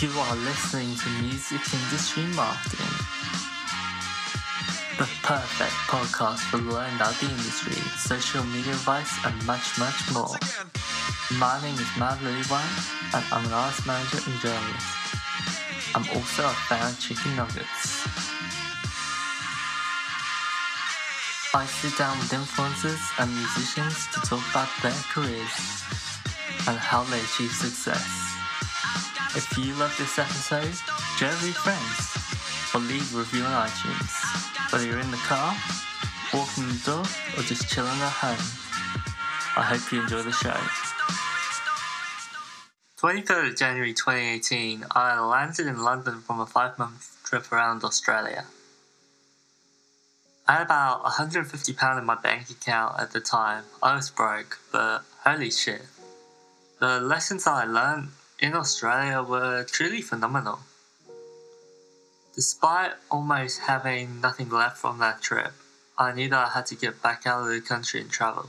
You are listening to Music Industry Marketing, the perfect podcast for learning about the industry, social media advice, and much, much more. My name is Matt Lewine, and I'm an artist manager and journalist. I'm also a fan of chicken nuggets. I sit down with influencers and musicians to talk about their careers and how they achieve success. If you love this episode, share with your friends or leave a review on iTunes. Whether you're in the car, walking the dog, or just chilling at home, I hope you enjoy the show. 23rd of January 2018, I landed in London from a five month trip around Australia. I had about £150 in my bank account at the time. I was broke, but holy shit. The lessons I learned in Australia were truly phenomenal. Despite almost having nothing left from that trip, I knew that I had to get back out of the country and travel.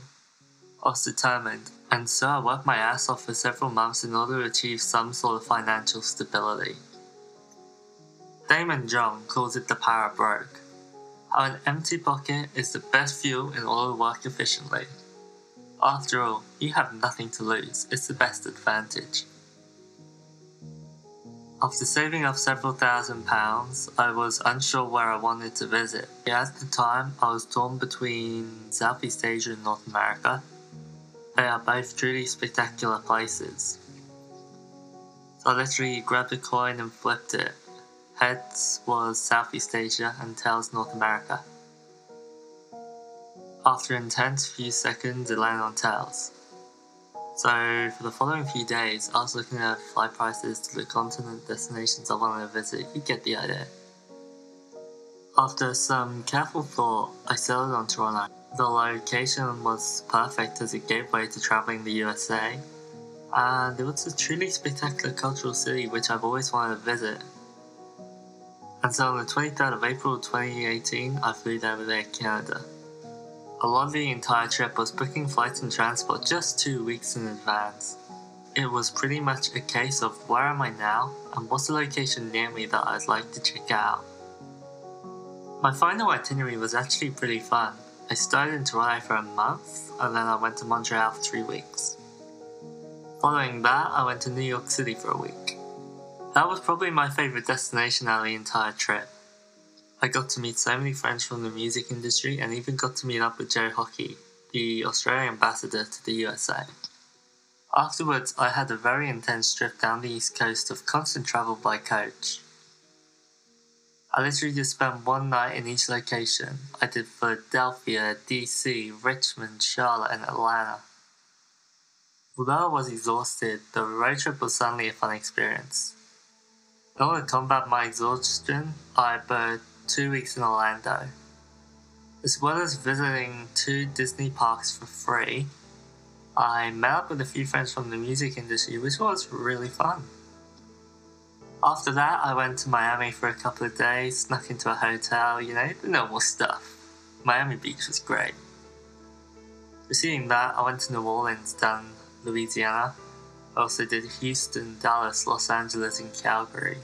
I was determined, and so I worked my ass off for several months in order to achieve some sort of financial stability. Daymond John calls it the power broke. How an empty pocket is the best fuel in order to work efficiently. After all, you have nothing to lose, it's the best advantage. After saving up several thousand pounds, I was unsure where I wanted to visit. At the time, I was torn between Southeast Asia and North America. They are both truly spectacular places. So I literally grabbed a coin and flipped it. Heads was Southeast Asia and tails North America. After intense few seconds, it landed on tails. So, for the following few days, I was looking at flight prices to the continent destinations I wanted to visit. You get the idea. After some careful thought, I settled on Toronto. The location was perfect as a gateway to traveling the USA, and it was a truly spectacular cultural city which I've always wanted to visit. And so on the 23rd of April 2018, I flew over there, to Canada. A lot of the entire trip was booking flights and transport just two weeks in advance. It was pretty much a case of where am I now and what's the location near me that I'd like to check out. My final itinerary was actually pretty fun. I started in Toronto for a month and then I went to Montreal for three weeks. Following that, I went to New York City for a week. That was probably my favourite destination out of the entire trip. I got to meet so many friends from the music industry and even got to meet up with Joe Hockey, the Australian ambassador to the USA. Afterwards, I had a very intense trip down the east coast of constant travel by coach. I literally just spent one night in each location. I did Philadelphia, DC, Richmond, Charlotte, and Atlanta. Although I was exhausted, the road trip was certainly a fun experience. In order to combat my exhaustion, I booked two weeks in Orlando. As well as visiting two Disney parks for free, I met up with a few friends from the music industry, which was really fun. After that, I went to Miami for a couple of days, snuck into a hotel, you know, the normal stuff. Miami Beach was great. Preceding that, I went to New Orleans, down Louisiana. Also did Houston, Dallas, Los Angeles, and Calgary.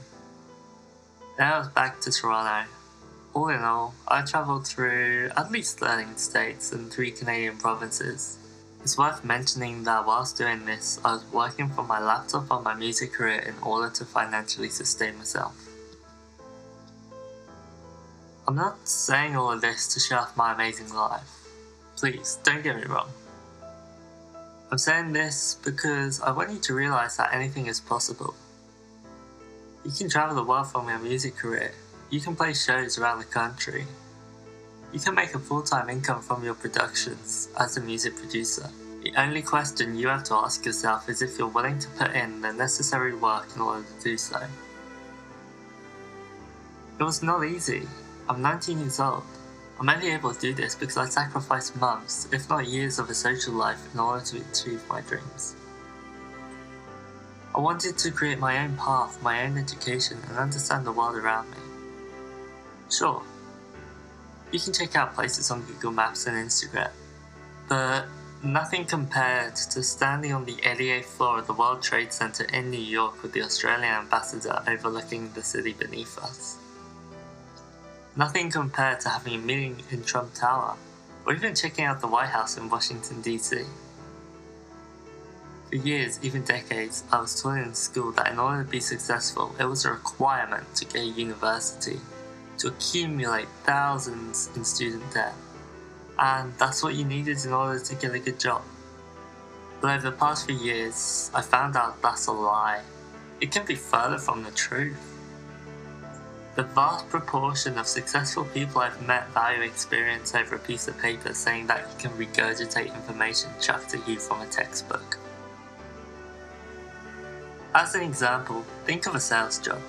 Then I was back to Toronto, all in all, I travelled through at least 13 states and 3 Canadian provinces. It's worth mentioning that whilst doing this, I was working from my laptop on my music career in order to financially sustain myself. I'm not saying all of this to show off my amazing life. Please, don't get me wrong. I'm saying this because I want you to realize that anything is possible. You can travel the world from your music career you can play shows around the country. You can make a full time income from your productions as a music producer. The only question you have to ask yourself is if you're willing to put in the necessary work in order to do so. It was not easy. I'm 19 years old. I'm only able to do this because I sacrificed months, if not years, of a social life in order to achieve my dreams. I wanted to create my own path, my own education, and understand the world around me. Sure, You can check out places on Google Maps and Instagram, but nothing compared to standing on the 88th floor of the World Trade Center in New York with the Australian ambassador overlooking the city beneath us. Nothing compared to having a meeting in Trump Tower, or even checking out the White House in Washington, D.C. For years, even decades, I was taught in school that in order to be successful, it was a requirement to get a university, to accumulate thousands in student debt. And that's what you needed in order to get a good job. But over the past few years, I found out that's a lie. It can be further from the truth. The vast proportion of successful people I've met value experience over a piece of paper saying that you can regurgitate information chucked at you from a textbook. As an example, think of a sales job.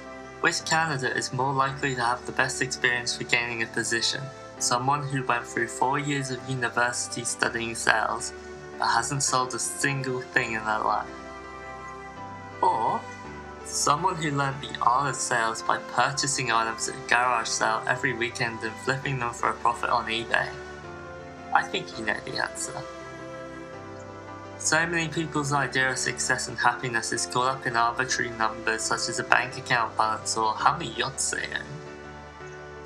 Which candidate is more likely to have the best experience for gaining a position? Someone who went through four years of university studying sales but hasn't sold a single thing in their life. Or someone who learned the art of sales by purchasing items at a garage sale every weekend and flipping them for a profit on eBay. I think you know the answer. So many people's idea of success and happiness is caught up in arbitrary numbers such as a bank account balance or how many yachts they own.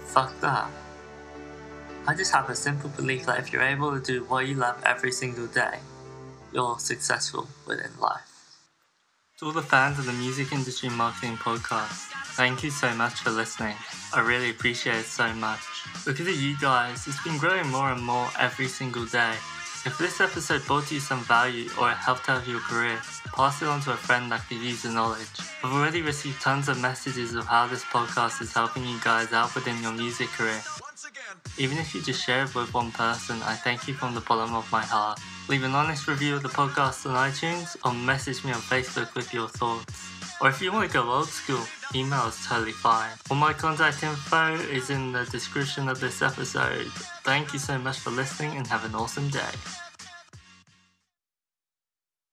Fuck that. I just have a simple belief that if you're able to do what you love every single day, you're successful within life. To all the fans of the Music Industry Marketing Podcast, thank you so much for listening. I really appreciate it so much. Because of you guys, it's been growing more and more every single day. If this episode brought you some value or it helped out your career, pass it on to a friend that could use the knowledge. I've already received tons of messages of how this podcast is helping you guys out within your music career. Even if you just share it with one person, I thank you from the bottom of my heart. Leave an honest review of the podcast on iTunes or message me on Facebook with your thoughts. Or if you want to go old school, email is totally fine. All my contact info is in the description of this episode. Thank you so much for listening and have an awesome day.